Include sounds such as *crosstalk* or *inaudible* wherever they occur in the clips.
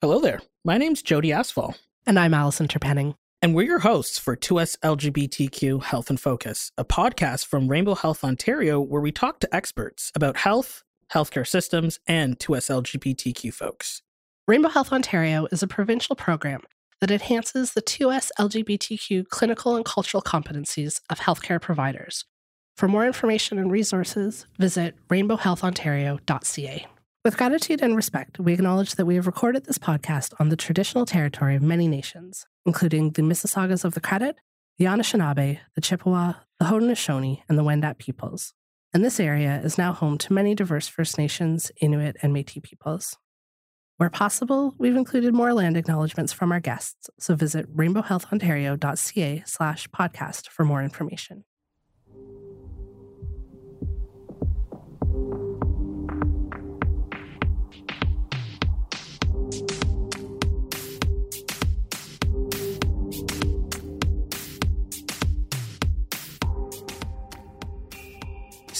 Hello there. My name's Jody Asphalt. And I'm Allison Terpenning. And we're your hosts for 2S LGBTQ Health In Focus, a podcast from Rainbow Health Ontario where we talk to experts about health, healthcare systems, and 2S LGBTQ folks. Rainbow Health Ontario is a provincial program that enhances the 2S LGBTQ clinical and cultural competencies of healthcare providers. For more information and resources, visit rainbowhealthontario.ca. With gratitude and respect, we acknowledge that we have recorded this podcast on the traditional territory of many nations, including the Mississaugas of the Credit, the Anishinaabe, the Chippewa, the Haudenosaunee, and the Wendat peoples. And this area is now home to many diverse First Nations, Inuit, and Metis peoples. Where possible, we've included more land acknowledgements from our guests, so visit rainbowhealthontario.ca slash podcast for more information.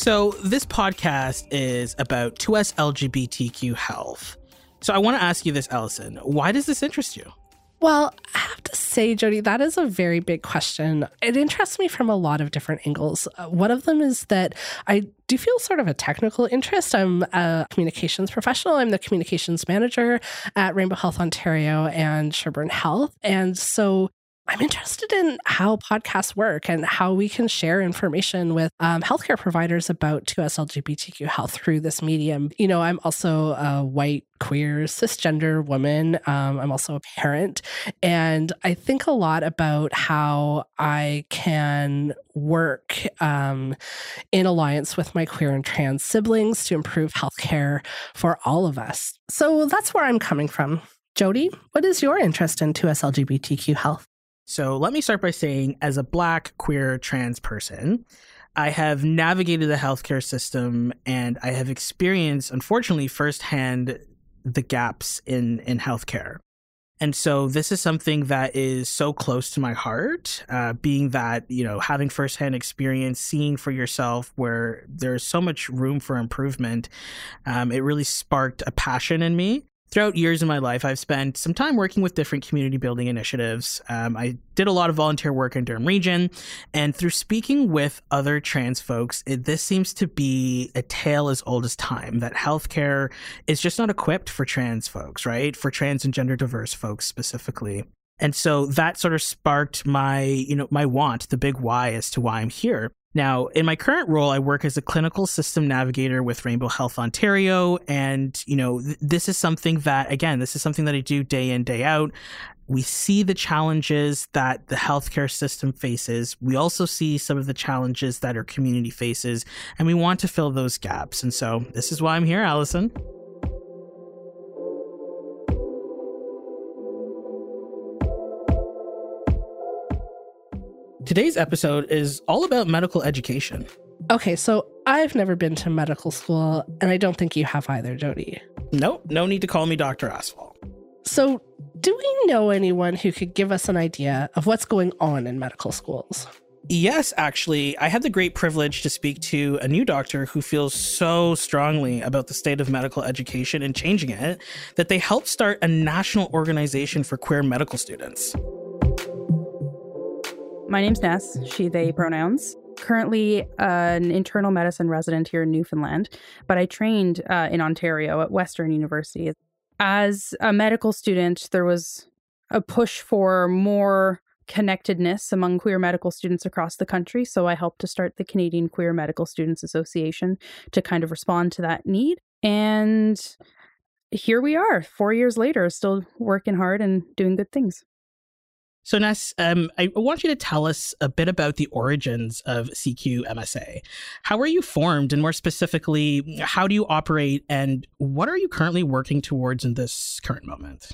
So, this podcast is about 2S LGBTQ health. So, I want to ask you this, Allison. Why does this interest you? Well, I have to say, Jody, that is a very big question. It interests me from a lot of different angles. Uh, one of them is that I do feel sort of a technical interest. I'm a communications professional. I'm the communications manager at Rainbow Health Ontario and Sherbourne Health. And so I'm interested in how podcasts work and how we can share information with um, healthcare providers about 2S LGBTQ health through this medium. You know, I'm also a white, queer, cisgender woman. Um, I'm also a parent. And I think a lot about how I can work um, in alliance with my queer and trans siblings to improve healthcare for all of us. So that's where I'm coming from. Jody, what is your interest in 2S LGBTQ health? So let me start by saying, as a black, queer, trans person, I have navigated the healthcare system and I have experienced, unfortunately, firsthand the gaps in, in healthcare. And so this is something that is so close to my heart, uh, being that, you know, having firsthand experience, seeing for yourself where there's so much room for improvement. Um, it really sparked a passion in me throughout years in my life, I've spent some time working with different community building initiatives. Um, I did a lot of volunteer work in Durham Region, and through speaking with other trans folks, it, this seems to be a tale as old as time that healthcare is just not equipped for trans folks, right? For trans and gender diverse folks specifically. And so that sort of sparked my, you know, my want, the big why as to why I'm here. Now, in my current role, I work as a clinical system navigator with Rainbow Health Ontario. And, you know, th- this is something that, again, this is something that I do day in, day out. We see the challenges that the healthcare system faces. We also see some of the challenges that our community faces, and we want to fill those gaps. And so this is why I'm here, Allison. Today's episode is all about medical education. Okay, so I've never been to medical school, and I don't think you have either, Jody. Nope, no need to call me Dr. Asphalt. So, do we know anyone who could give us an idea of what's going on in medical schools? Yes, actually, I had the great privilege to speak to a new doctor who feels so strongly about the state of medical education and changing it that they helped start a national organization for queer medical students. My name's Ness, she, they pronouns. Currently uh, an internal medicine resident here in Newfoundland, but I trained uh, in Ontario at Western University. As a medical student, there was a push for more connectedness among queer medical students across the country. So I helped to start the Canadian Queer Medical Students Association to kind of respond to that need. And here we are, four years later, still working hard and doing good things. So, Ness, um, I want you to tell us a bit about the origins of CQMSA. How were you formed, and more specifically, how do you operate, and what are you currently working towards in this current moment?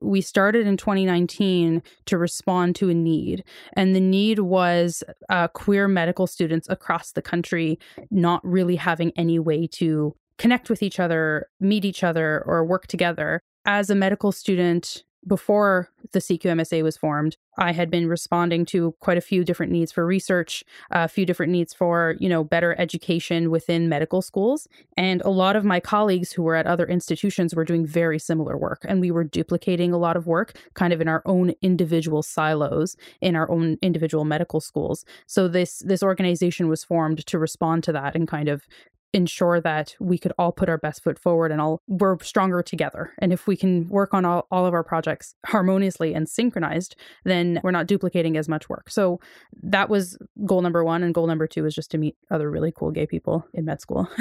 we started in 2019 to respond to a need. And the need was uh, queer medical students across the country not really having any way to connect with each other, meet each other, or work together. As a medical student, before the CQMSA was formed, I had been responding to quite a few different needs for research, a few different needs for, you know, better education within medical schools. And a lot of my colleagues who were at other institutions were doing very similar work. And we were duplicating a lot of work kind of in our own individual silos in our own individual medical schools. So this this organization was formed to respond to that and kind of ensure that we could all put our best foot forward and all we're stronger together. And if we can work on all, all of our projects harmoniously and synchronized, then we're not duplicating as much work. So that was goal number one. And goal number two is just to meet other really cool gay people in med school. *laughs*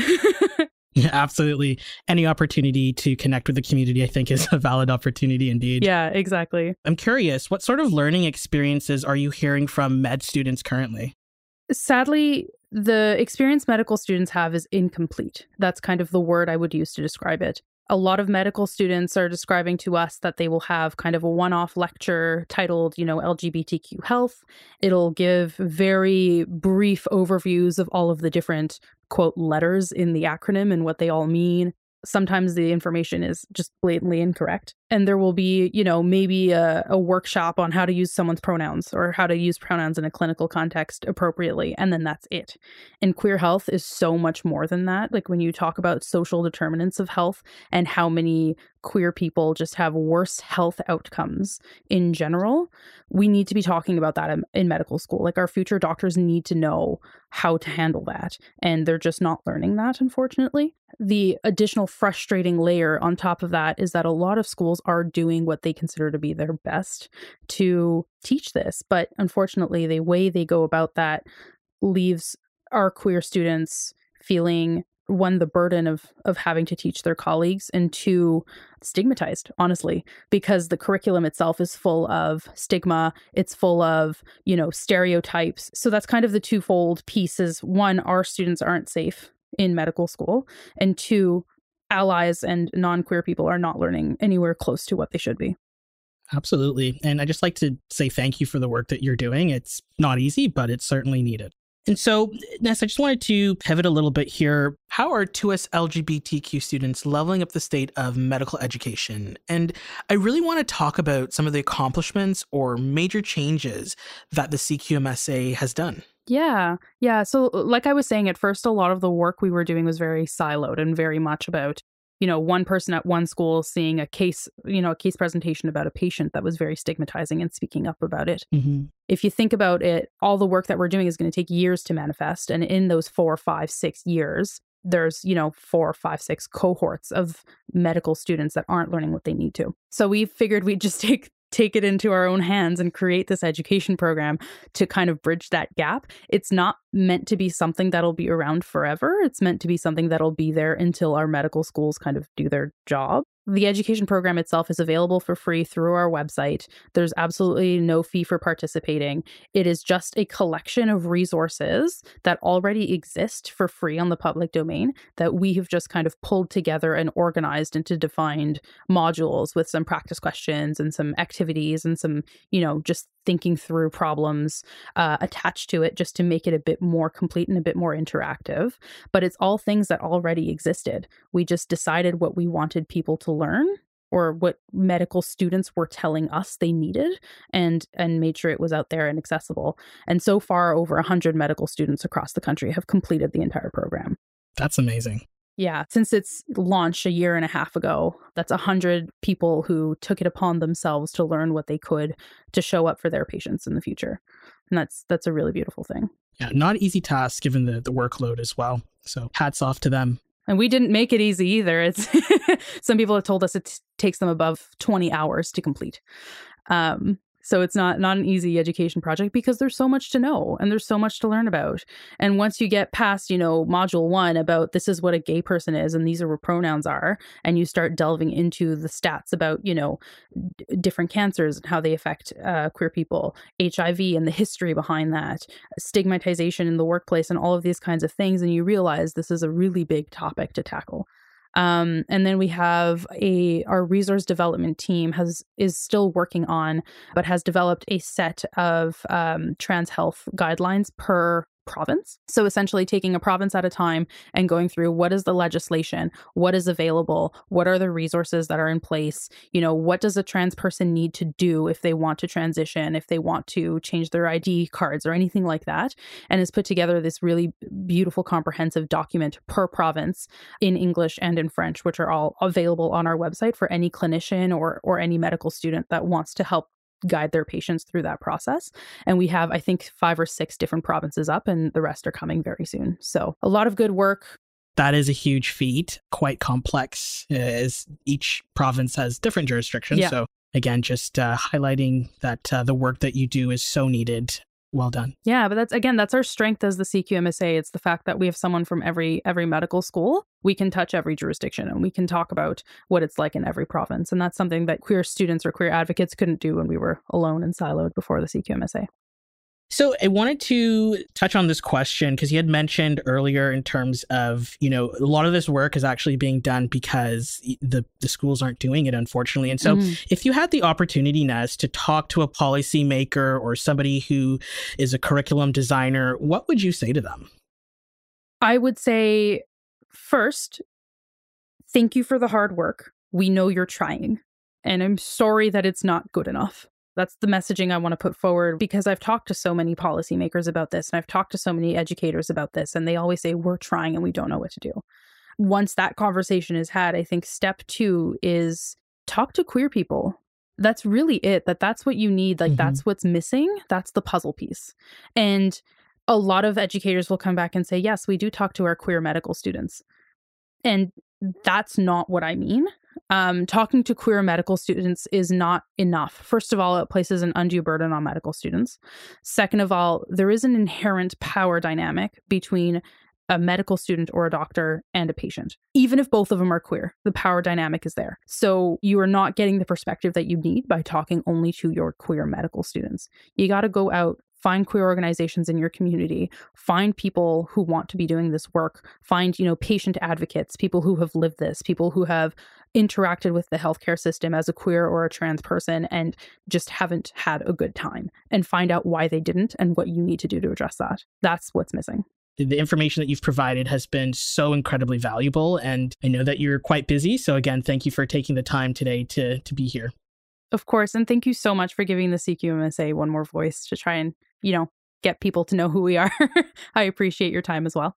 Yeah, absolutely. Any opportunity to connect with the community, I think, is a valid opportunity indeed. Yeah, exactly. I'm curious, what sort of learning experiences are you hearing from med students currently? Sadly, the experience medical students have is incomplete. That's kind of the word I would use to describe it. A lot of medical students are describing to us that they will have kind of a one off lecture titled, you know, LGBTQ health. It'll give very brief overviews of all of the different, quote, letters in the acronym and what they all mean sometimes the information is just blatantly incorrect. And there will be, you know, maybe a, a, workshop on how to use someone's pronouns or how to use pronouns in a clinical context appropriately. And then that's it. And queer health is so much more than that. Like when you talk about social determinants of health and how many queer people just have worse health outcomes in general, we need to be talking about that in, in medical school. Like our future doctors need to know how to handle that. And they're just not learning that, unfortunately. The additional frustrating layer on top of that is that a lot of schools are doing what they consider to be their best to teach this. But unfortunately, the way they go about that leaves our queer students feeling one the burden of of having to teach their colleagues and two stigmatized honestly because the curriculum itself is full of stigma it's full of you know stereotypes. So that's kind of the twofold pieces. One our students aren't safe in medical school and two allies and non-queer people are not learning anywhere close to what they should be. Absolutely. And i just like to say thank you for the work that you're doing. It's not easy but it's certainly needed and so, Ness, I just wanted to pivot a little bit here. How are 2S LGBTQ students leveling up the state of medical education? And I really want to talk about some of the accomplishments or major changes that the CQMSA has done. Yeah. Yeah. So, like I was saying at first, a lot of the work we were doing was very siloed and very much about you know one person at one school seeing a case you know a case presentation about a patient that was very stigmatizing and speaking up about it mm-hmm. if you think about it all the work that we're doing is going to take years to manifest and in those four five six years there's you know four five six cohorts of medical students that aren't learning what they need to so we figured we'd just *laughs* take take it into our own hands and create this education program to kind of bridge that gap. It's not meant to be something that'll be around forever. It's meant to be something that'll be there until our medical schools kind of do their job. The education program itself is available for free through our website. There's absolutely no fee for participating. It is just a collection of resources that already exist for free on the public domain that we have just kind of pulled together and organized into defined modules with some practice questions and some activities and some, you know, just thinking through problems uh, attached to it just to make it a bit more complete and a bit more interactive. But it's all things that already existed. We just decided what we wanted people to learn or what medical students were telling us they needed and and made sure it was out there and accessible and so far over 100 medical students across the country have completed the entire program that's amazing yeah, since its launched a year and a half ago, that's a hundred people who took it upon themselves to learn what they could to show up for their patients in the future, and that's that's a really beautiful thing. Yeah, not easy task given the the workload as well. So hats off to them. And we didn't make it easy either. It's *laughs* some people have told us it t- takes them above twenty hours to complete. Um, so it's not not an easy education project because there's so much to know and there's so much to learn about. And once you get past, you know, module 1 about this is what a gay person is and these are what pronouns are and you start delving into the stats about, you know, d- different cancers and how they affect uh, queer people, HIV and the history behind that, stigmatization in the workplace and all of these kinds of things and you realize this is a really big topic to tackle. Um, and then we have a our resource development team has is still working on, but has developed a set of um, trans health guidelines per province. So essentially taking a province at a time and going through what is the legislation, what is available, what are the resources that are in place, you know, what does a trans person need to do if they want to transition, if they want to change their ID cards or anything like that, and has put together this really beautiful comprehensive document per province in English and in French, which are all available on our website for any clinician or or any medical student that wants to help guide their patients through that process. And we have, I think, five or six different provinces up, and the rest are coming very soon. So a lot of good work. That is a huge feat, quite complex, as each province has different jurisdictions. Yeah. So again, just uh, highlighting that uh, the work that you do is so needed well done. Yeah, but that's again, that's our strength as the CQMSA. It's the fact that we have someone from every every medical school. We can touch every jurisdiction and we can talk about what it's like in every province. And that's something that queer students or queer advocates couldn't do when we were alone and siloed before the CQMSA. So I wanted to touch on this question because you had mentioned earlier in terms of, you know, a lot of this work is actually being done because the, the schools aren't doing it, unfortunately. And so mm. if you had the opportunity, Ness, to talk to a policymaker or somebody who is a curriculum designer, what would you say to them? I would say, first, thank you for the hard work. We know you're trying. And I'm sorry that it's not good enough. That's the messaging I want to put forward because I've talked to so many policymakers about this and I've talked to so many educators about this, and they always say, We're trying and we don't know what to do. Once that conversation is had, I think step two is talk to queer people. That's really it. That that's what you need. Like mm-hmm. that's what's missing. That's the puzzle piece. And a lot of educators will come back and say, Yes, we do talk to our queer medical students. And that's not what I mean um, talking to queer medical students is not enough. First of all, it places an undue burden on medical students. Second of all, there is an inherent power dynamic between a medical student or a doctor and a patient. Even if both of them are queer, the power dynamic is there. So you are not getting the perspective that you need by talking only to your queer medical students. You got to go out, find queer organizations in your community find people who want to be doing this work find you know patient advocates people who have lived this people who have interacted with the healthcare system as a queer or a trans person and just haven't had a good time and find out why they didn't and what you need to do to address that. That's what's missing. The information that you've provided has been so incredibly valuable and i know that you're quite busy. So again thank you for taking the time today to to be here. Of course. And thank you so much for giving the cqmsa one more voice to try and you know, get people to know who we are. *laughs* I appreciate your time as well.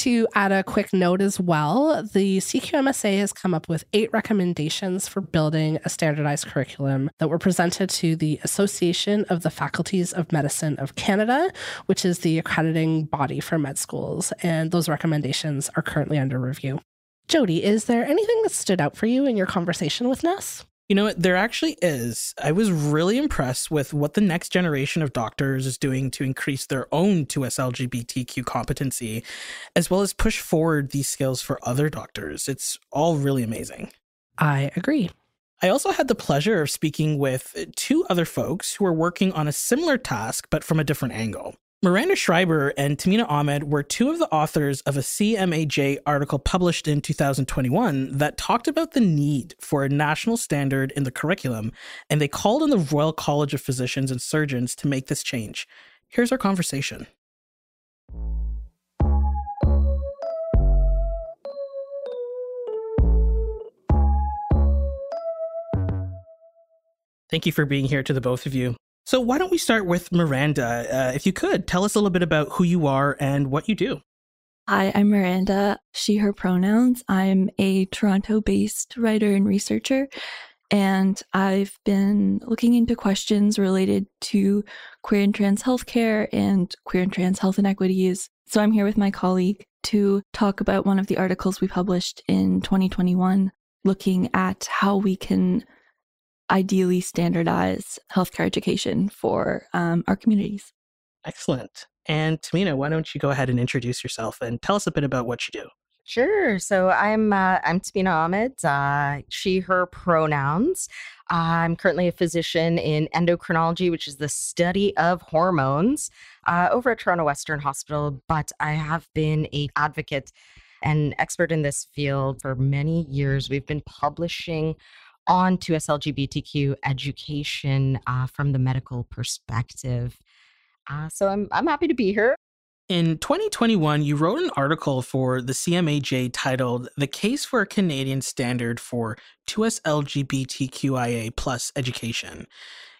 To add a quick note as well, the CQMSA has come up with eight recommendations for building a standardized curriculum that were presented to the Association of the Faculties of Medicine of Canada, which is the accrediting body for med schools. And those recommendations are currently under review. Jody, is there anything that stood out for you in your conversation with Ness? You know what? There actually is. I was really impressed with what the next generation of doctors is doing to increase their own 2S LGBTQ competency, as well as push forward these skills for other doctors. It's all really amazing. I agree. I also had the pleasure of speaking with two other folks who are working on a similar task, but from a different angle. Miranda Schreiber and Tamina Ahmed were two of the authors of a CMAJ article published in 2021 that talked about the need for a national standard in the curriculum, and they called on the Royal College of Physicians and Surgeons to make this change. Here's our conversation. Thank you for being here to the both of you. So, why don't we start with Miranda? Uh, if you could, tell us a little bit about who you are and what you do. Hi, I'm Miranda, she, her pronouns. I'm a Toronto based writer and researcher, and I've been looking into questions related to queer and trans healthcare and queer and trans health inequities. So, I'm here with my colleague to talk about one of the articles we published in 2021 looking at how we can ideally standardize healthcare education for um, our communities. Excellent. And Tamina, why don't you go ahead and introduce yourself and tell us a bit about what you do? Sure. So I'm uh, I'm Tamina Ahmed. Uh, she her pronouns. I'm currently a physician in endocrinology, which is the study of hormones, uh, over at Toronto Western Hospital. But I have been a advocate and expert in this field for many years. We've been publishing on 2S LGBTQ education uh, from the medical perspective. Uh, so I'm, I'm happy to be here. In 2021, you wrote an article for the CMAJ titled The Case for a Canadian Standard for 2S LGBTQIA plus Education.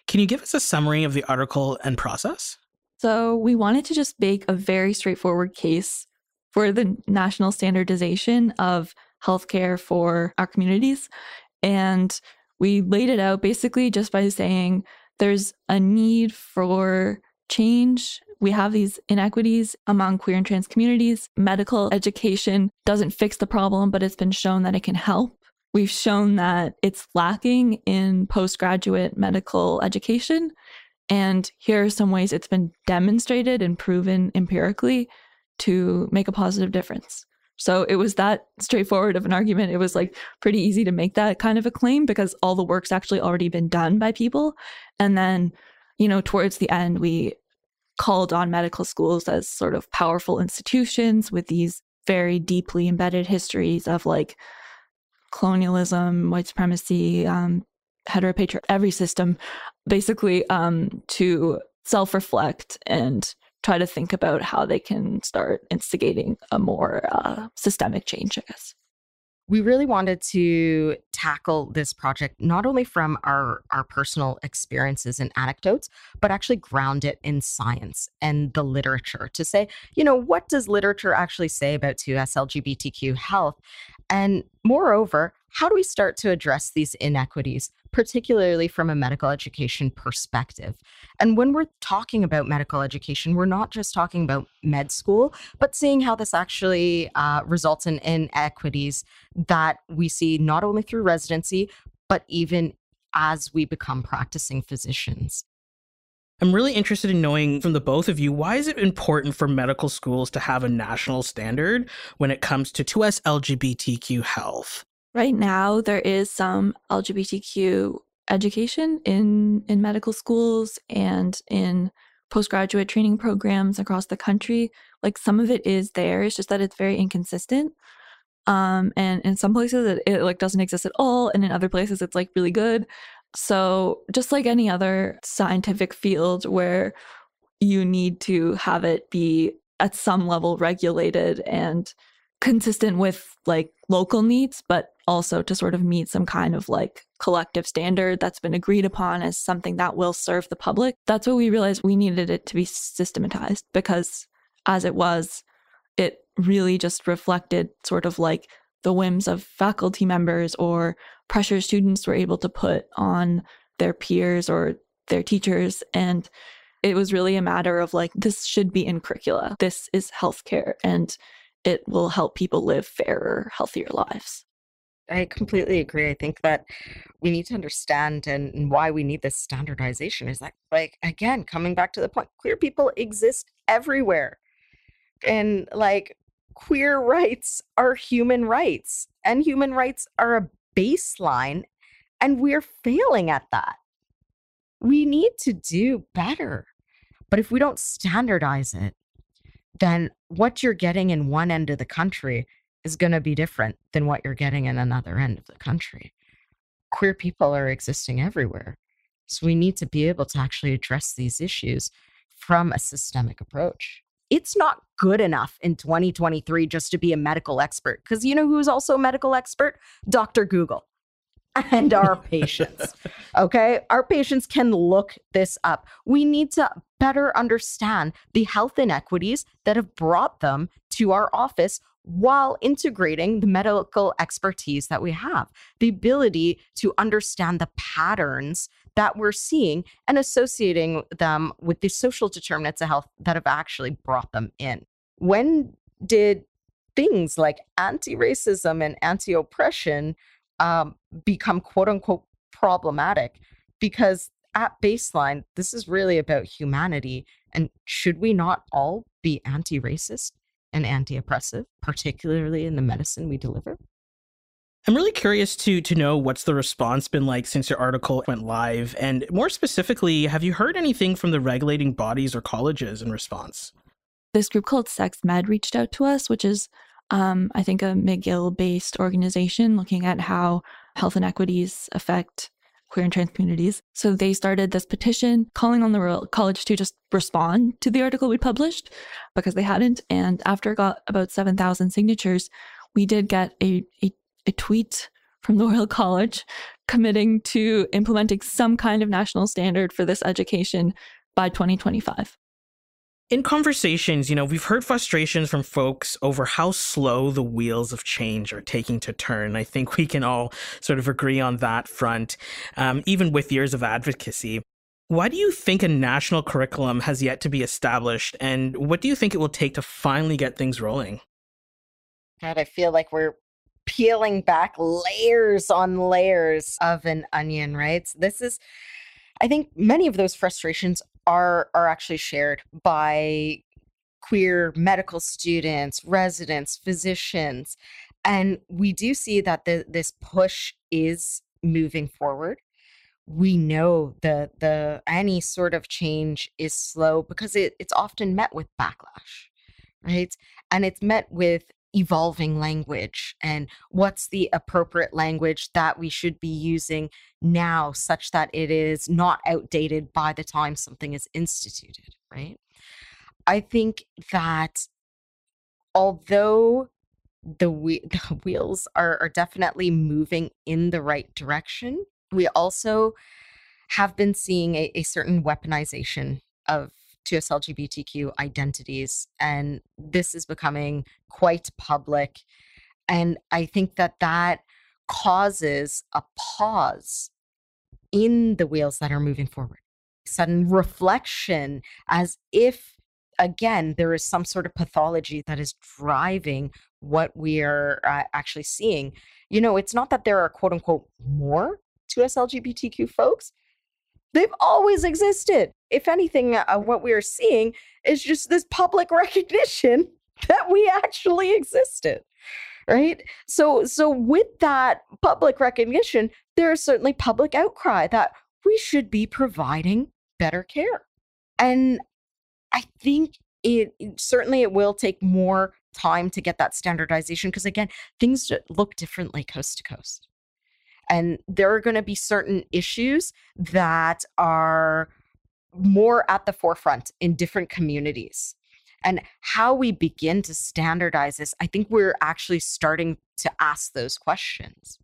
Can you give us a summary of the article and process? So, we wanted to just make a very straightforward case for the national standardization of healthcare for our communities. And we laid it out basically just by saying there's a need for change we have these inequities among queer and trans communities. Medical education doesn't fix the problem, but it's been shown that it can help. We've shown that it's lacking in postgraduate medical education. And here are some ways it's been demonstrated and proven empirically to make a positive difference. So it was that straightforward of an argument. It was like pretty easy to make that kind of a claim because all the work's actually already been done by people. And then, you know, towards the end, we called on medical schools as sort of powerful institutions with these very deeply embedded histories of like colonialism, white supremacy, um, heteropatriarchy, every system, basically um, to self reflect and try to think about how they can start instigating a more uh, systemic change, I guess. We really wanted to tackle this project not only from our our personal experiences and anecdotes but actually ground it in science and the literature to say you know what does literature actually say about 2s lgbtq health and moreover how do we start to address these inequities particularly from a medical education perspective. And when we're talking about medical education, we're not just talking about med school, but seeing how this actually uh, results in inequities that we see not only through residency, but even as we become practicing physicians. I'm really interested in knowing from the both of you why is it important for medical schools to have a national standard when it comes to 2S LGBTQ health? Right now, there is some LGBTQ education in, in medical schools and in postgraduate training programs across the country. Like some of it is there, it's just that it's very inconsistent. Um, and in some places it, it like doesn't exist at all, and in other places it's like really good. So just like any other scientific field where you need to have it be at some level regulated and consistent with like local needs, but also to sort of meet some kind of like collective standard that's been agreed upon as something that will serve the public. That's what we realized we needed it to be systematized because as it was, it really just reflected sort of like the whims of faculty members or pressure students were able to put on their peers or their teachers. And it was really a matter of like, this should be in curricula. This is healthcare. And it will help people live fairer, healthier lives. I completely agree. I think that we need to understand and, and, why we need this standardization is that, like, again, coming back to the point, queer people exist everywhere. And, like, queer rights are human rights, and human rights are a baseline, and we're failing at that. We need to do better. But if we don't standardize it, then what you're getting in one end of the country is going to be different than what you're getting in another end of the country. Queer people are existing everywhere. So we need to be able to actually address these issues from a systemic approach. It's not good enough in 2023 just to be a medical expert because you know who's also a medical expert? Dr. Google *laughs* and our *laughs* patients. Okay. Our patients can look this up. We need to better understand the health inequities that have brought them to our office while integrating the medical expertise that we have, the ability to understand the patterns that we're seeing and associating them with the social determinants of health that have actually brought them in. When did things like anti racism and anti oppression um, become quote unquote problematic because at baseline, this is really about humanity. And should we not all be anti racist and anti oppressive, particularly in the medicine we deliver? I'm really curious to to know what's the response been like since your article went live, and more specifically, have you heard anything from the regulating bodies or colleges in response? This group called Sex Med reached out to us, which is um, I think, a McGill based organization looking at how health inequities affect queer and trans communities. So they started this petition calling on the College to just respond to the article we published because they hadn't. And after it got about 7,000 signatures, we did get a, a, a tweet from the Royal College committing to implementing some kind of national standard for this education by 2025 in conversations, you know, we've heard frustrations from folks over how slow the wheels of change are taking to turn. I think we can all sort of agree on that front, um, even with years of advocacy. Why do you think a national curriculum has yet to be established, and what do you think it will take to finally get things rolling? God, I feel like we're peeling back layers on layers of an onion, right? So this is I think many of those frustrations are are actually shared by queer medical students, residents, physicians, and we do see that the, this push is moving forward. We know the the any sort of change is slow because it, it's often met with backlash, right? And it's met with evolving language and what's the appropriate language that we should be using now such that it is not outdated by the time something is instituted right? I think that although the, we- *laughs* the wheels are, are definitely moving in the right direction we also have been seeing a, a certain weaponization of 2S LGBTQ identities. And this is becoming quite public. And I think that that causes a pause in the wheels that are moving forward. Sudden reflection as if, again, there is some sort of pathology that is driving what we are uh, actually seeing. You know, it's not that there are quote unquote more 2S LGBTQ folks, they've always existed. If anything, uh, what we are seeing is just this public *laughs* recognition that we actually existed. Right. So, so with that public recognition, there is certainly public outcry that we should be providing better care. And I think it certainly it will take more time to get that standardization because again, things look differently coast to coast. And there are going to be certain issues that are more at the forefront in different communities. And how we begin to standardize this, I think we're actually starting to ask those questions.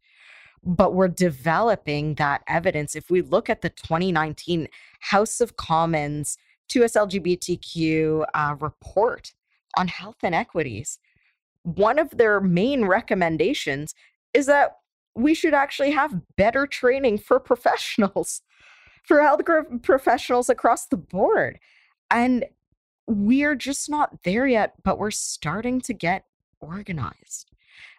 But we're developing that evidence. If we look at the 2019 House of Commons 2S LGBTQ uh, report on health inequities, one of their main recommendations is that we should actually have better training for professionals, *laughs* for healthcare professionals across the board. And we're just not there yet, but we're starting to get organized.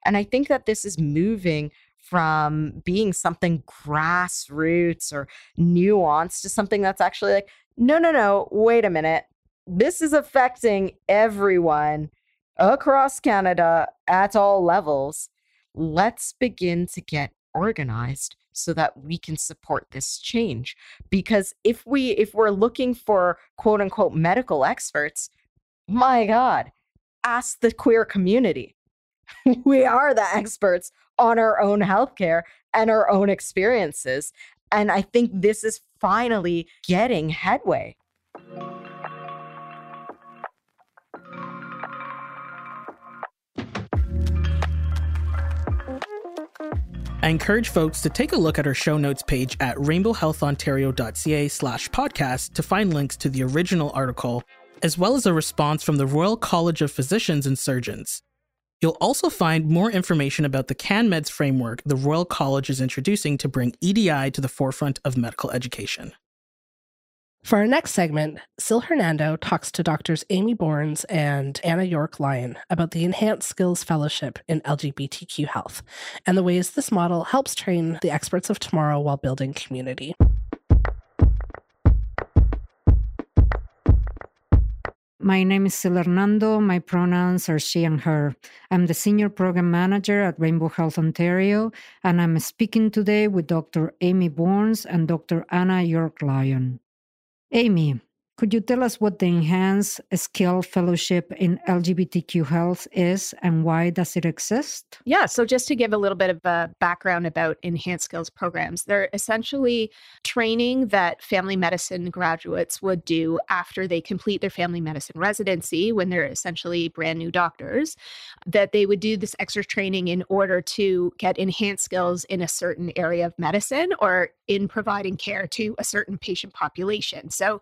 And I think that this is moving from being something grassroots or nuanced to something that's actually like, no, no, no, wait a minute. This is affecting everyone across Canada at all levels let's begin to get organized so that we can support this change. Because if we if we're looking for quote unquote medical experts my god ask the queer community. *laughs* We are the experts on our own healthcare and our own experiences and i think this is finally getting headway I encourage folks to take a look at our show notes page at rainbowhealthontario.ca slash podcast to find links to the original article, as well as a response from the Royal College of Physicians and Surgeons. You'll also find more information about the CanMEDS framework the Royal College is introducing to bring EDI to the forefront of medical education. For our next segment, Sil Hernando talks to doctors Amy Bourns and Anna York Lyon about the Enhanced Skills Fellowship in LGBTQ health and the ways this model helps train the experts of tomorrow while building community. My name is Sil Hernando. My pronouns are she and her. I'm the Senior Program Manager at Rainbow Health Ontario, and I'm speaking today with Dr. Amy Bourns and Dr. Anna York Lyon. Amy, Could you tell us what the Enhanced Skill Fellowship in LGBTQ Health is and why does it exist? Yeah, so just to give a little bit of a background about enhanced skills programs, they're essentially training that family medicine graduates would do after they complete their family medicine residency when they're essentially brand new doctors, that they would do this extra training in order to get enhanced skills in a certain area of medicine or in providing care to a certain patient population. So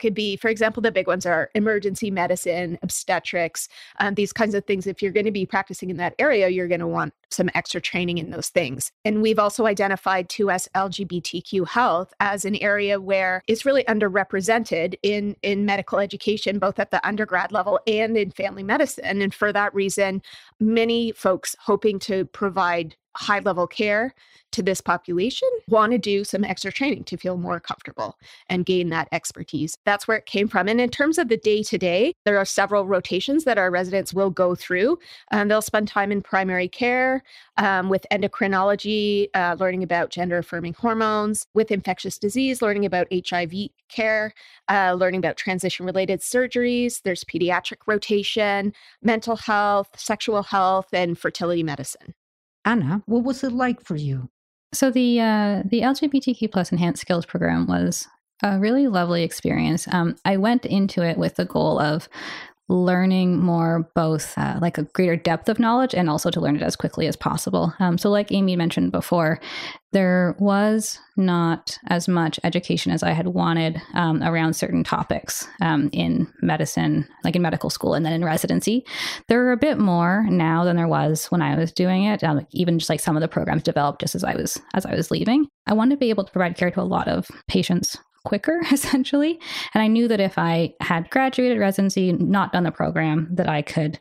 could be, for example, the big ones are emergency medicine, obstetrics, um, these kinds of things. If you're going to be practicing in that area, you're going to want some extra training in those things. And we've also identified 2S LGBTQ health as an area where it's really underrepresented in, in medical education, both at the undergrad level and in family medicine. And for that reason, many folks hoping to provide high level care to this population want to do some extra training to feel more comfortable and gain that expertise. That's where it came from. And in terms of the day to day, there are several rotations that our residents will go through. Um, they'll spend time in primary care um, with endocrinology, uh, learning about gender affirming hormones, with infectious disease, learning about HIV care, uh, learning about transition related surgeries. There's pediatric rotation, mental health, sexual health, and fertility medicine. Anna, what was it like for you? So the uh, the LGBTQ plus enhanced skills program was a really lovely experience. Um, I went into it with the goal of learning more, both uh, like a greater depth of knowledge and also to learn it as quickly as possible. Um, so, like Amy mentioned before, there was not as much education as I had wanted um, around certain topics um, in medicine, like in medical school and then in residency. There are a bit more now than there was when I was doing it. Um, even just like some of the programs developed just as I was as I was leaving. I wanted to be able to provide care to a lot of patients quicker *laughs* essentially. And i knew that if i had graduated residency not done the program that i could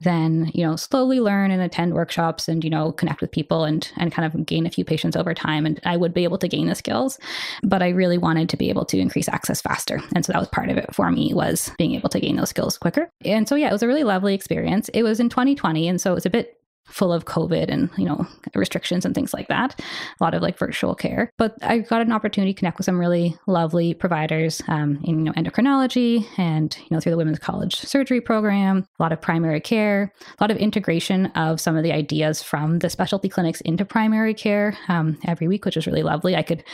then you know slowly learn and attend workshops and you know connect with people and and kind of gain a few patients over time and i would be able to gain the skills. But i really wanted to be able to increase access faster. And so that was part of it for me was being able to gain those skills quicker. And so yeah it was a really lovely experience. It was in 2020 and so it was a bit full of COVID and, you know, restrictions and things like that. A lot of like virtual care. But I got an opportunity to connect with some really lovely providers um, in, you know, endocrinology and, you know, through the Women's College Surgery Program, a lot of primary care, a lot of integration of some of the ideas from the specialty clinics into primary care um, every week, which was really lovely. I could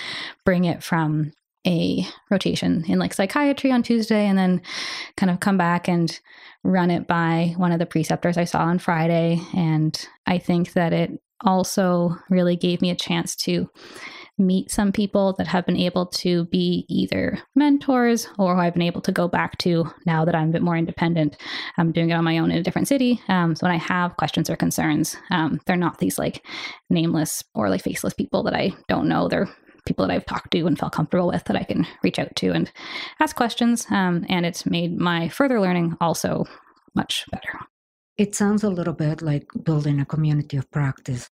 bring it from a rotation in like psychiatry on Tuesday and then kind of come back and run it by one of the preceptors I saw on Friday. And I think that it also really gave me a chance to meet some people that have been able to be either mentors or I've been able to go back to now that I'm a bit more independent. I'm doing it on my own in a different city. Um, so when I have questions or concerns, um, they're not these like nameless or like faceless people that I don't know. They're people that I've talked to and felt comfortable with that I can reach out to and ask questions. Um, and it's made my further learning also much better. It sounds a little bit like building a community of practice.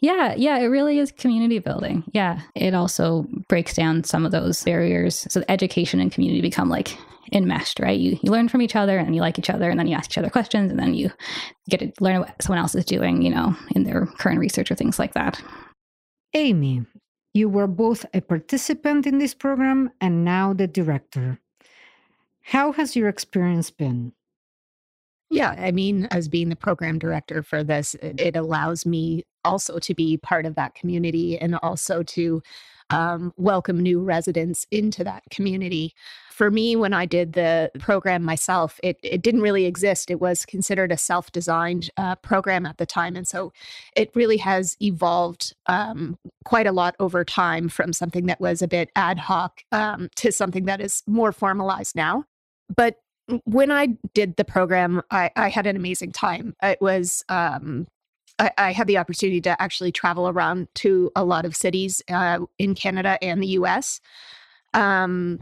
Yeah, yeah, it really is community building. Yeah, it also breaks down some of those barriers. So education and community become like enmeshed, right? You you learn from each other and you like each other, and then you ask each other questions, and then you get to learn what someone else is doing, you know, in their current research or things like that. Amy, you were both a participant in this program and now the director. How has your experience been? Yeah, I mean, as being the program director for this, it, allows me also to be part of that community and also to um, welcome new residents into that community. For me, when I did the program myself, it, it didn't really exist. It was considered a self designed uh, program at the time. And so it really has evolved um, quite a lot over time from something that was a bit ad hoc um, to something that is more formalized now. But when I did the program, I, I had an amazing time. It was um, I, I, had the opportunity to actually travel around to a lot of cities uh, in Canada and the U.S. Um,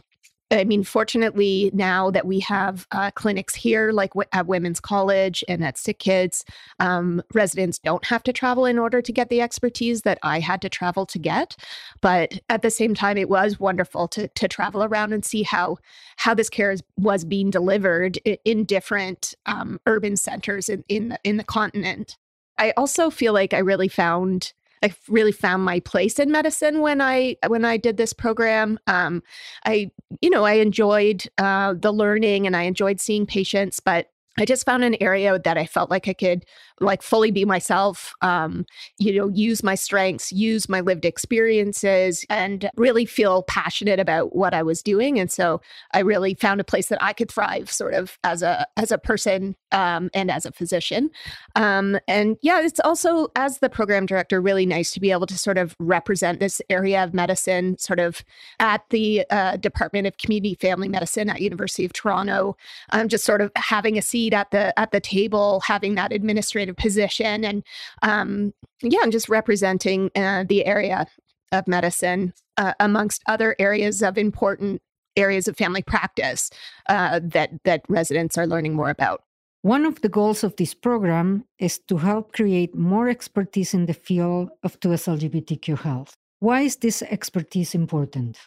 I mean, fortunately, now that we have uh, clinics here, like w- at Women's College and at Sick Kids, um, residents don't have to travel in order to get the expertise that I had to travel to get. But at the same time, it was wonderful to to travel around and see how how this care is, was being delivered in, in different um, urban centers in in the, in the continent. I also feel like I really found I really found my place in medicine when I when I did this program. Um, I you know I enjoyed uh, the learning and I enjoyed seeing patients, but I just found an area that I felt like I could like fully be myself, um, you know, use my strengths, use my lived experiences, and really feel passionate about what I was doing. And so I really found a place that I could thrive, sort of as a as a person um, and as a physician. Um, and yeah, it's also as the program director really nice to be able to sort of represent this area of medicine, sort of at the uh, Department of Community Family Medicine at University of Toronto. Um, just sort of having a seat at the at the table, having that administrative position, and um, yeah, and just representing uh, the area of medicine uh, amongst other areas of important areas of family practice uh, that that residents are learning more about. One of the goals of this program is to help create more expertise in the field of 2S LGBTQ health. Why is this expertise important?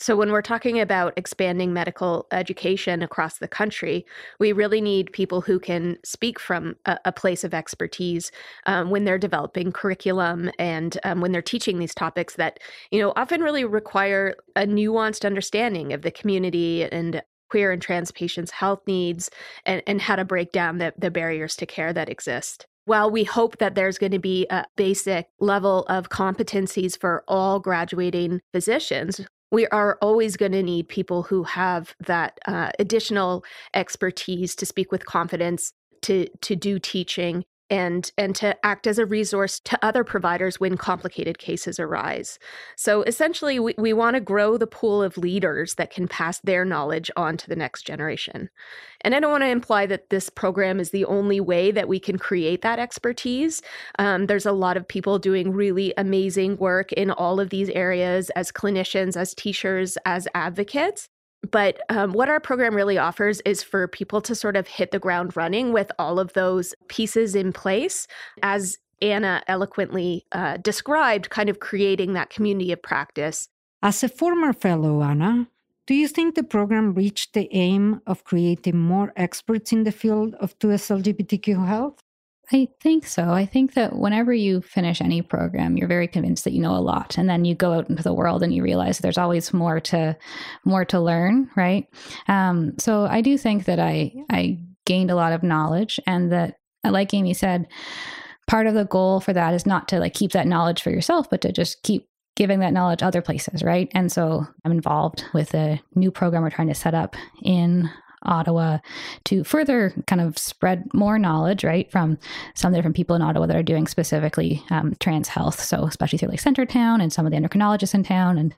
So, when we're talking about expanding medical education across the country, we really need people who can speak from a, a place of expertise um, when they're developing curriculum and um, when they're teaching these topics that, you know, often really require a nuanced understanding of the community and queer and trans patients' health needs and, and how to break down the, the barriers to care that exist. While we hope that there's going to be a basic level of competencies for all graduating physicians, we are always going to need people who have that uh, additional expertise to speak with confidence to to do teaching and and to act as a resource to other providers when complicated cases arise. So essentially we, we want to grow the pool of leaders that can pass their knowledge on to the next generation. And I don't want to imply that this program is the only way that we can create that expertise. Um, there's a lot of people doing really amazing work in all of these areas as clinicians, as teachers, as advocates. But um, what our program really offers is for people to sort of hit the ground running with all of those pieces in place as Anna eloquently uh, described, kind of creating that community of practice. As a former fellow, Anna, do you think the program reached the aim of creating more experts in the field of 2S LGBTQ health? I think so. I think that whenever you finish any program, you're very convinced that you know a lot, and then you go out into the world and you realize there's always more to more to learn, right? Um, so I do think that I I gained a lot of knowledge, and that, like Amy said, part of the goal for that is not to like keep that knowledge for yourself, but to just keep giving that knowledge other places, right? And so I'm involved with a new program we're trying to set up in Ottawa to further kind of spread more knowledge, right, from some different people in Ottawa that are doing specifically um, trans health. So, especially through like Centretown and some of the endocrinologists in town and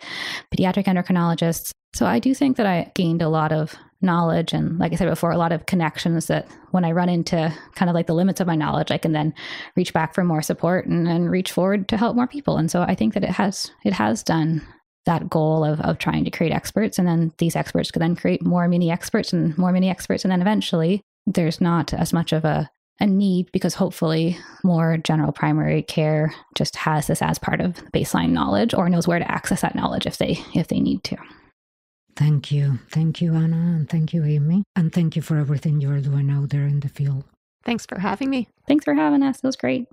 pediatric endocrinologists. So, I do think that I gained a lot of knowledge and like i said before a lot of connections that when i run into kind of like the limits of my knowledge i can then reach back for more support and, and reach forward to help more people and so i think that it has it has done that goal of, of trying to create experts. And then these experts could then create more mini experts and more mini experts. And then eventually there's not as much of a, a need because hopefully more general primary care just has this as part of baseline knowledge or knows where to access that knowledge if they if they need to. Thank you. Thank you, Anna. And thank you, Amy. And thank you for everything you're doing out there in the field. Thanks for having me. Thanks for having us. It was great.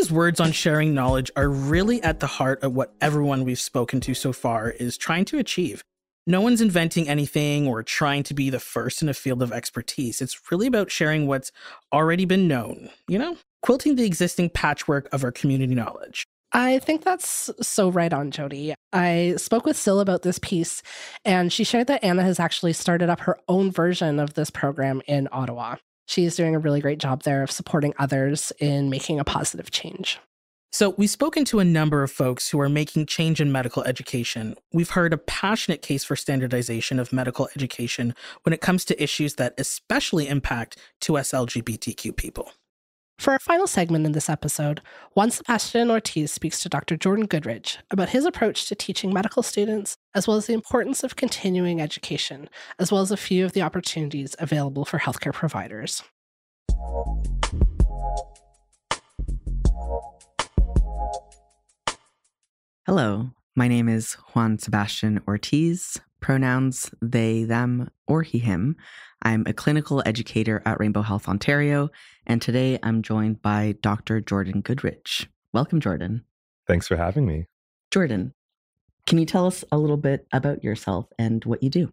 Anna's words on sharing knowledge are really at the heart of what everyone we've spoken to so far is trying to achieve. No one's inventing anything or trying to be the first in a field of expertise. It's really about sharing what's already been known, you know? Quilting the existing patchwork of our community knowledge. I think that's so right on, Jody. I spoke with Sil about this piece, and she shared that Anna has actually started up her own version of this program in Ottawa she's doing a really great job there of supporting others in making a positive change. So, we've spoken to a number of folks who are making change in medical education. We've heard a passionate case for standardization of medical education when it comes to issues that especially impact 2S LGBTQ people. For our final segment in this episode, Juan Sebastian Ortiz speaks to Dr. Jordan Goodridge about his approach to teaching medical students, as well as the importance of continuing education, as well as a few of the opportunities available for healthcare providers. Hello, my name is Juan Sebastian Ortiz. pronouns they, them, or he, him. I'm a clinical educator at Rainbow Health Ontario, and today I'm joined by Dr. Jordan Goodridge. Welcome, Jordan. Thanks for having me. Jordan, can you tell us a little bit about yourself and what you do?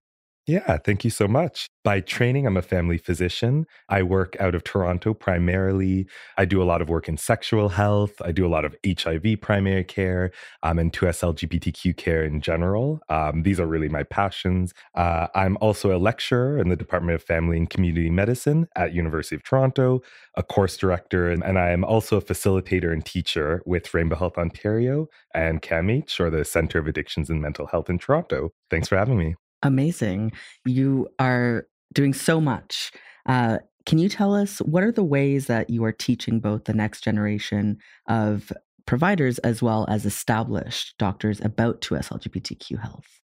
Yeah, thank you so much. By training, I'm a family physician. I work out of Toronto primarily. I do a lot of work in sexual health. I do a lot of HIV primary care um, and 2S LGBTQ care in general. Um, these are really my passions. Uh, I'm also a lecturer in the Department of Family and Community Medicine at University of Toronto, a course director, and, I am also a facilitator and teacher with Rainbow Health Ontario and CAMH, or the Center of Addictions and Mental Health in Toronto. Thanks for having me. Amazing. You are doing so much. Uh, can you tell us what are the ways that you are teaching both the next generation of providers as well as established doctors about 2S LGBTQ health?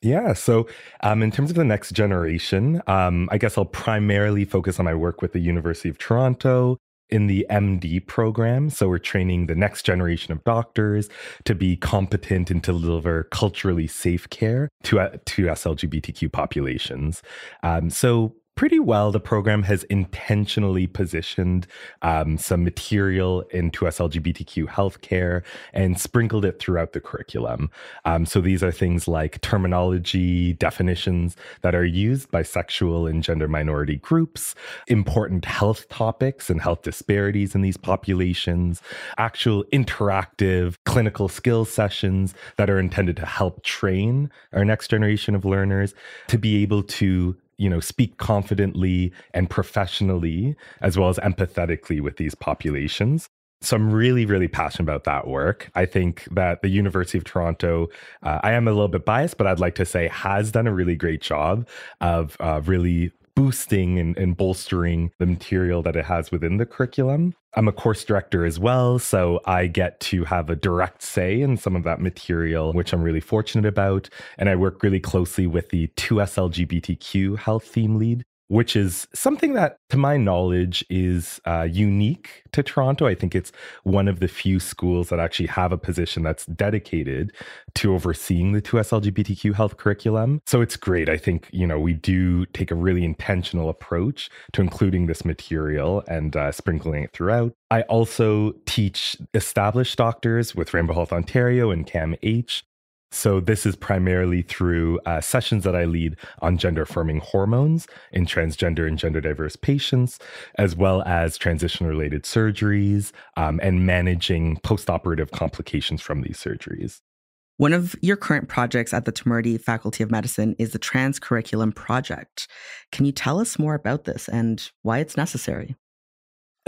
Yeah. So, um, in terms of the next generation, um, I guess I'll primarily focus on my work with the University of Toronto in the MD program. So we're training the next generation of doctors to be competent and to deliver culturally safe care to, uh, to 2S LGBTQ populations. Um, so pretty well. The program has intentionally positioned um, some material in 2S LGBTQ healthcare and sprinkled it throughout the curriculum. Um, so these are things like terminology, definitions that are used by sexual and gender minority groups, important health topics and health disparities in these populations, actual interactive clinical skill sessions that are intended to help train our next generation of learners to be able to you know speak confidently and professionally as well as empathetically with these populations. So i'm really really passionate about that work. I think that the university of toronto uh, i am a little bit biased but i'd like to say has done a really great job of uh, really boosting and, and, bolstering the material that it has within the curriculum. I'm a course director as well, so I get to have a direct say in some of that material, which I'm really fortunate about. And I work really closely with the 2S LGBTQ health theme lead which is something that, to my knowledge, is uh, unique to Toronto. I think it's one of the few schools that actually have a position that's dedicated to overseeing the 2S LGBTQ health curriculum. So it's great. I think, you know, we do take a really intentional approach to including this material and uh, sprinkling it throughout. I also teach established doctors with Rainbow Health Ontario and CAMH so, this is primarily through uh, sessions that I lead on gender affirming hormones in transgender and gender diverse patients, as well as transition related surgeries um, and managing post operative complications from these surgeries. One of your current projects at the Temerity Faculty of Medicine is the Trans Curriculum Project. Can you tell us more about this and why it's necessary?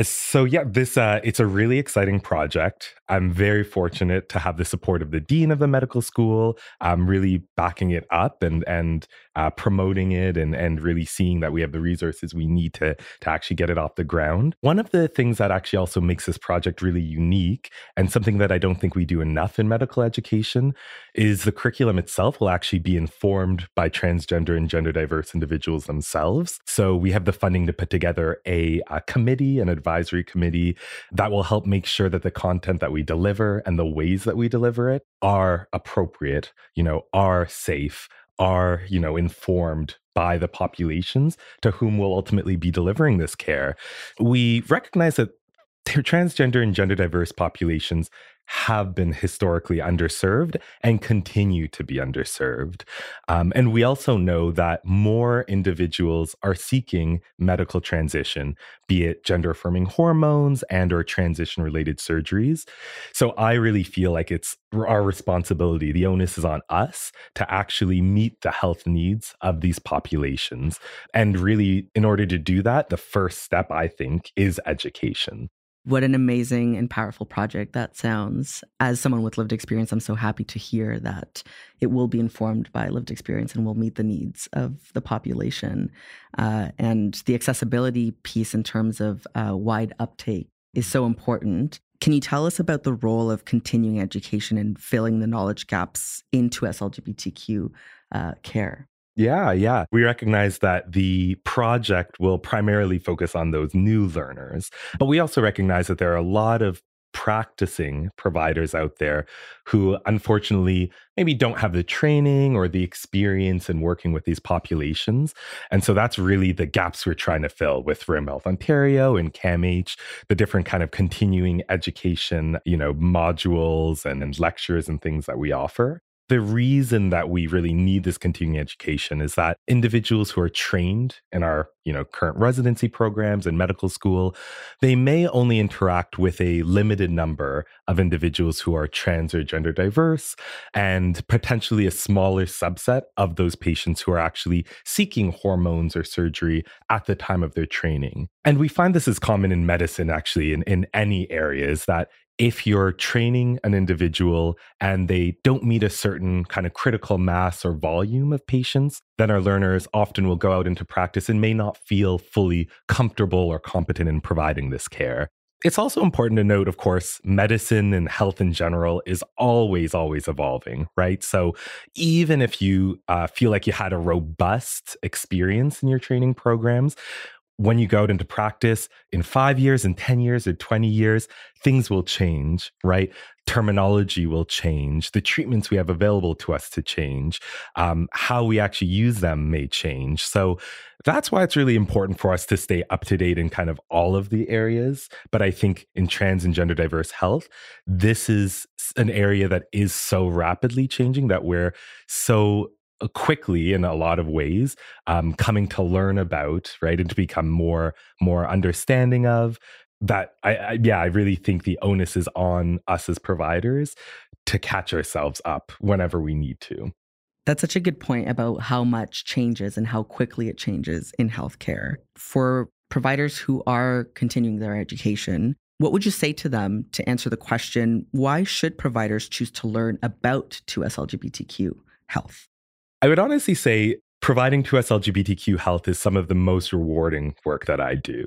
So yeah, this uh, it's a really exciting project. I'm very fortunate to have the support of the dean of the medical school. I'm really backing it up and and uh, promoting it and and really seeing that we have the resources we need to to actually get it off the ground. One of the things that actually also makes this project really unique and something that I don't think we do enough in medical education is the curriculum itself will actually be informed by transgender and gender diverse individuals themselves. So we have the funding to put together a, a committee an advisory committee that will help make sure that the content that we deliver and the ways that we deliver it are appropriate, you know, are safe, are, you know, informed by the populations to whom we'll ultimately be delivering this care. We recognize that transgender and gender diverse populations have been historically underserved and continue to be underserved. Um, and we also know that more individuals are seeking medical transition, be it gender affirming hormones and or transition related surgeries. So I really feel like it's our responsibility, the onus is on us to actually meet the health needs of these populations. And really, in order to do that, the first step, I think, is education. What an amazing and powerful project that sounds. As someone with lived experience, I'm so happy to hear that it will be informed by lived experience and will meet the needs of the population. Uh, and the accessibility piece in terms of uh, wide uptake is so important. Can you tell us about the role of continuing education and filling the knowledge gaps in 2S LGBTQ uh, care? Yeah, yeah. We recognize that the project will primarily focus on those new learners, but we also recognize that there are a lot of practicing providers out there who unfortunately maybe don't have the training or the experience in working with these populations. And so that's really the gaps we're trying to fill with Rainbow Health Ontario and CAMH, the different kind of continuing education, you know, modules and, and lectures and things that we offer the reason that we really need this continuing education is that individuals who are trained in our you know current residency programs and medical school they may only interact with a limited number of individuals who are trans or gender diverse and potentially a smaller subset of those patients who are actually seeking hormones or surgery at the time of their training. And we find this is common in medicine actually in, in any areas that if you're training an individual and they don't meet a certain kind of critical mass or volume of patients, then our learners often will go out into practice and may not feel fully comfortable or competent in providing this care. It's also important to note, of course, medicine and health in general is always, always evolving, right? So even if you uh, feel like you had a robust experience in your training programs, when you go out into practice in five years, in 10 years, or 20 years, things will change, right? Terminology will change. The treatments we have available to us to change. Um, how we actually use them may change. So that's why it's really important for us to stay up to date in kind of all of the areas. But I think in trans and gender diverse health, this is an area that is so rapidly changing that we're so quickly in a lot of ways um, coming to learn about right and to become more more understanding of that I, I, yeah i really think the onus is on us as providers to catch ourselves up whenever we need to. That's such a good point about how much changes and how quickly it changes in healthcare. For providers who are continuing their education what would you say to them to answer the question why should providers choose to learn about 2s lgbtq health I would honestly say providing 2S LGBTQ health is some of the most rewarding work that I do.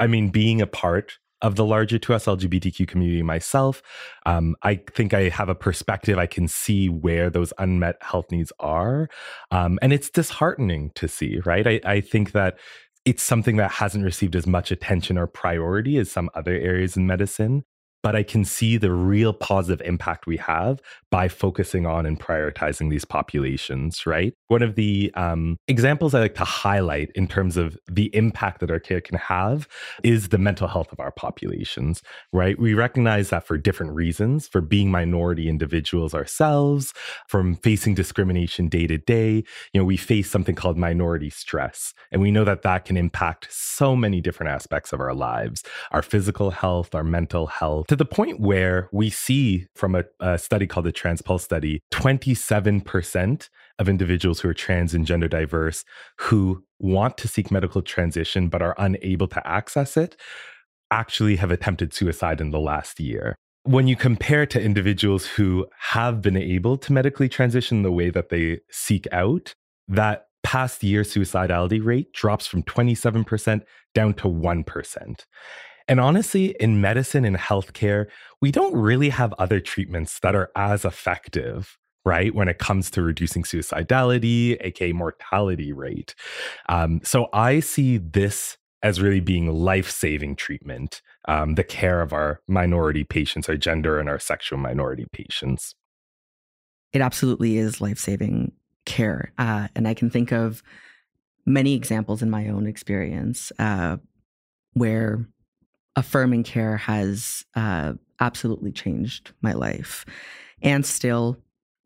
I mean, being a part of the larger 2S LGBTQ community myself, um, I think I have a perspective. I can see where those unmet health needs are. Um, and it's disheartening to see, right? I, I think that it's something that hasn't received as much attention or priority as some other areas in medicine but I can see the real positive impact we have by focusing on and prioritizing these populations, right? One of the um, examples I like to highlight in terms of the impact that our care can have is the mental health of our populations, right? We recognize that for different reasons, for being minority individuals ourselves, from facing discrimination day to day, you know, we face something called minority stress. And we know that that can impact so many different aspects of our lives, our physical health, our mental health to the point where we see from a, a study called the Trans PULSE study 27% of individuals who are trans and gender diverse who want to seek medical transition but are unable to access it actually have attempted suicide in the last year. When you compare to individuals who have been able to medically transition the way that they seek out, that past year suicidality rate drops from 27% down to 1%. And honestly, in medicine and healthcare, we don't really have other treatments that are as effective right? When it comes to reducing suicidality, aka mortality rate. Um, so I see this as really being life saving treatment, um, the care of our minority patients, our gender and our sexual minority patients. It absolutely is life saving care. Uh, and I can think of many examples in my own experience uh, where affirming care has uh, absolutely changed my life. And still,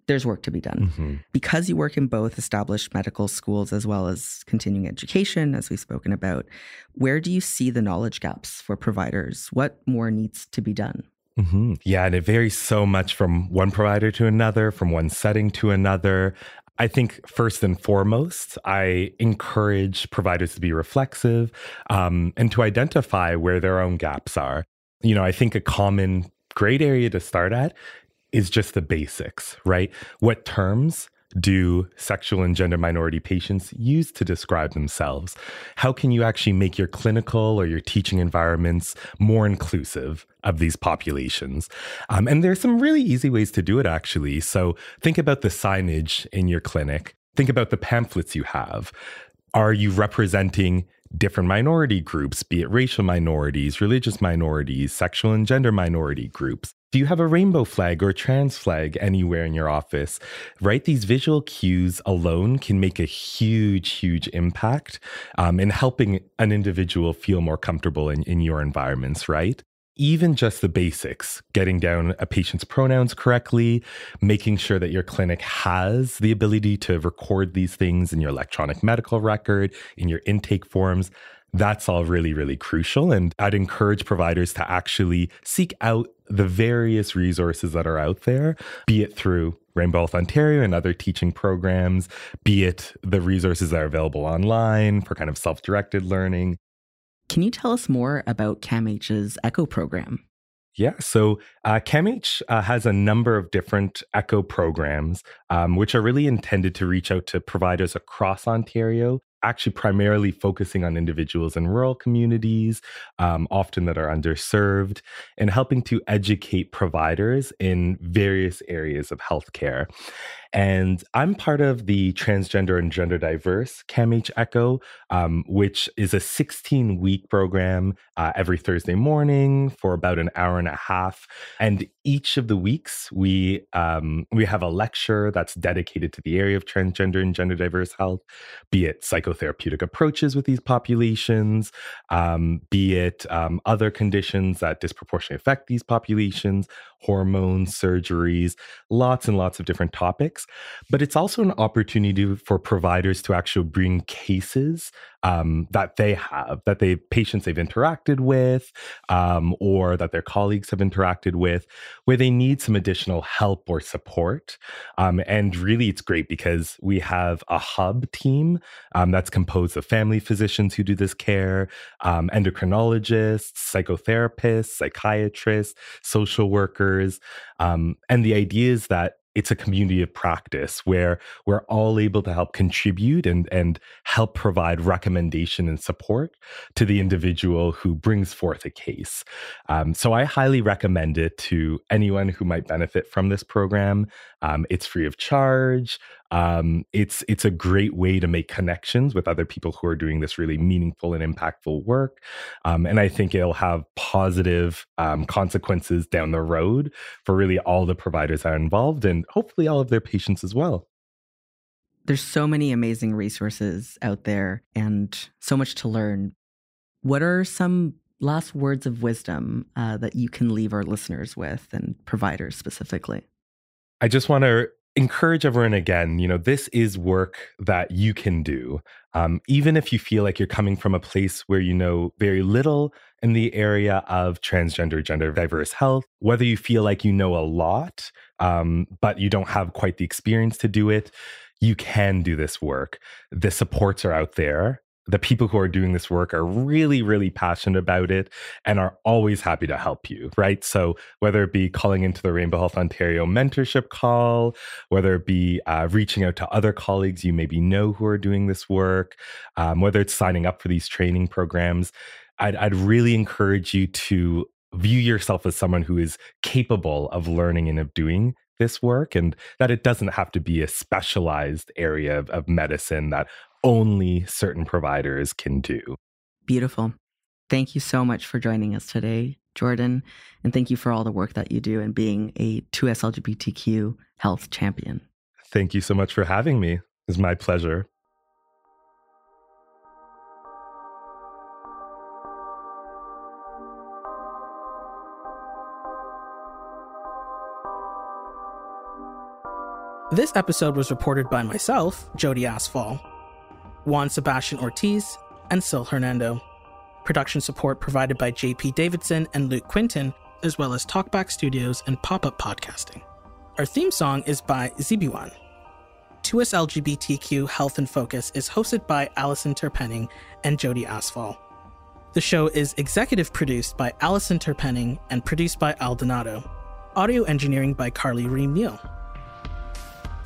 there's work to be done. Mm-hmm. Because you work in both established medical schools as well as continuing education, as we've spoken about, where do you see the knowledge gaps for providers? What more needs to be done? Mm-hmm. Yeah, and it varies so much from one provider to another, from one setting to another. I think first and foremost, I encourage providers to be reflexive um, and to identify where their own gaps are. You know, I think a common great area to start at is just the basics, right? What terms do sexual and gender minority patients use to describe themselves? How can you actually make your clinical or your teaching environments more inclusive of these populations? Um, and there's some really easy ways to do it, actually. So think about the signage in your clinic, think about the pamphlets you have. Are you representing different minority groups, be it racial minorities, religious minorities, sexual and gender minority groups. Do you have a rainbow flag or trans flag anywhere in your office? Right? These visual cues alone can make a huge, huge impact um, in helping an individual feel more comfortable in, in your environments, right? Even just the basics, getting down a patient's pronouns correctly, making sure that your clinic has the ability to record these things in your electronic medical record, in your intake forms that's all really, really crucial. And I'd encourage providers to actually seek out the various resources that are out there, be it through Rainbow Health Ontario and other teaching programs, be it the resources that are available online for kind of self directed learning. Can you tell us more about CAMH's ECHO program? Yeah, so uh, CAMH uh, has a number of different ECHO programs, um, which are really intended to reach out to providers across Ontario actually primarily focusing on individuals in rural communities, um, often that are underserved, and helping to educate providers in various areas of healthcare. And I'm part of the transgender and gender diverse CAMH Echo, um, which is a 16 week program uh, every Thursday morning for about an hour and a half. And each of the weeks, we um, we have a lecture that's dedicated to the area of transgender and gender diverse health, be it psychotherapeutic approaches with these populations, um, be it um, other conditions that disproportionately affect these populations, hormones, surgeries, lots and lots of different topics. But it's also an opportunity for providers to actually bring cases um, that they have, that they patients they've interacted with, um, or that their colleagues have interacted with, where they need some additional help or support. Um, and really, it's great because we have a hub team um, that's composed of family physicians who do this care, um, endocrinologists, psychotherapists, psychiatrists, social workers, um, and the idea is that it's a community of practice where we're all able to help contribute and and help provide recommendation and support to the individual who brings forth a case. Um, so I highly recommend it to anyone who might benefit from this program. Um, it's free of charge. Um, it's it's a great way to make connections with other people who are doing this really meaningful and impactful work, um, and I think it'll have positive um, consequences down the road for really all the providers that are involved, and hopefully all of their patients as well. There's so many amazing resources out there, and so much to learn. What are some last words of wisdom uh, that you can leave our listeners with, and providers specifically? I just want to encourage everyone again you know this is work that you can do um, even if you feel like you're coming from a place where you know very little in the area of transgender gender diverse health whether you feel like you know a lot um, but you don't have quite the experience to do it you can do this work the supports are out there the people who are doing this work are really, really passionate about it and are always happy to help you, right? So, whether it be calling into the Rainbow Health Ontario mentorship call, whether it be uh, reaching out to other colleagues you maybe know who are doing this work, um, whether it's signing up for these training programs, I'd, I'd really encourage you to view yourself as someone who is capable of learning and of doing this work and that it doesn't have to be a specialized area of, of medicine that only certain providers can do. Beautiful. Thank you so much for joining us today, Jordan. And thank you for all the work that you do and being a 2S LGBTQ health champion. Thank you so much for having me. It's my pleasure. This episode was reported by myself, Jody Asfall, Juan Sebastian Ortiz, and Sil Hernando. Production support provided by JP Davidson and Luke Quinton, as well as Talkback Studios and Pop Up Podcasting. Our theme song is by Ziibiwan. 2S LGBTQ Health In Focus is hosted by Allison Terpenning and Jody Asfall. The show is executive produced by Allison Terpenning and produced by Aldonado. Audio engineering by Carly Reem Neal.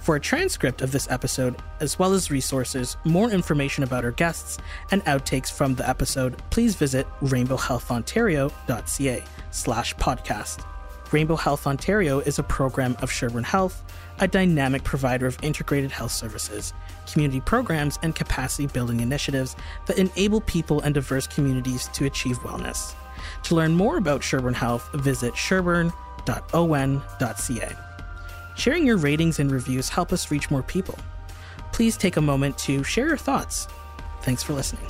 For a transcript of this episode, as well as resources, more information about our guests, and outtakes from the episode, please visit rainbowhealthontario.ca slash podcast. Rainbow Health Ontario is a program of Sherbourne Health, a dynamic provider of integrated health services, community programs, and capacity building initiatives that enable people and diverse communities to achieve wellness. To learn more about Sherbourne Health, visit sherbourne.on.ca. Sharing your ratings and reviews help us reach more people. Please take a moment to share your thoughts. Thanks for listening.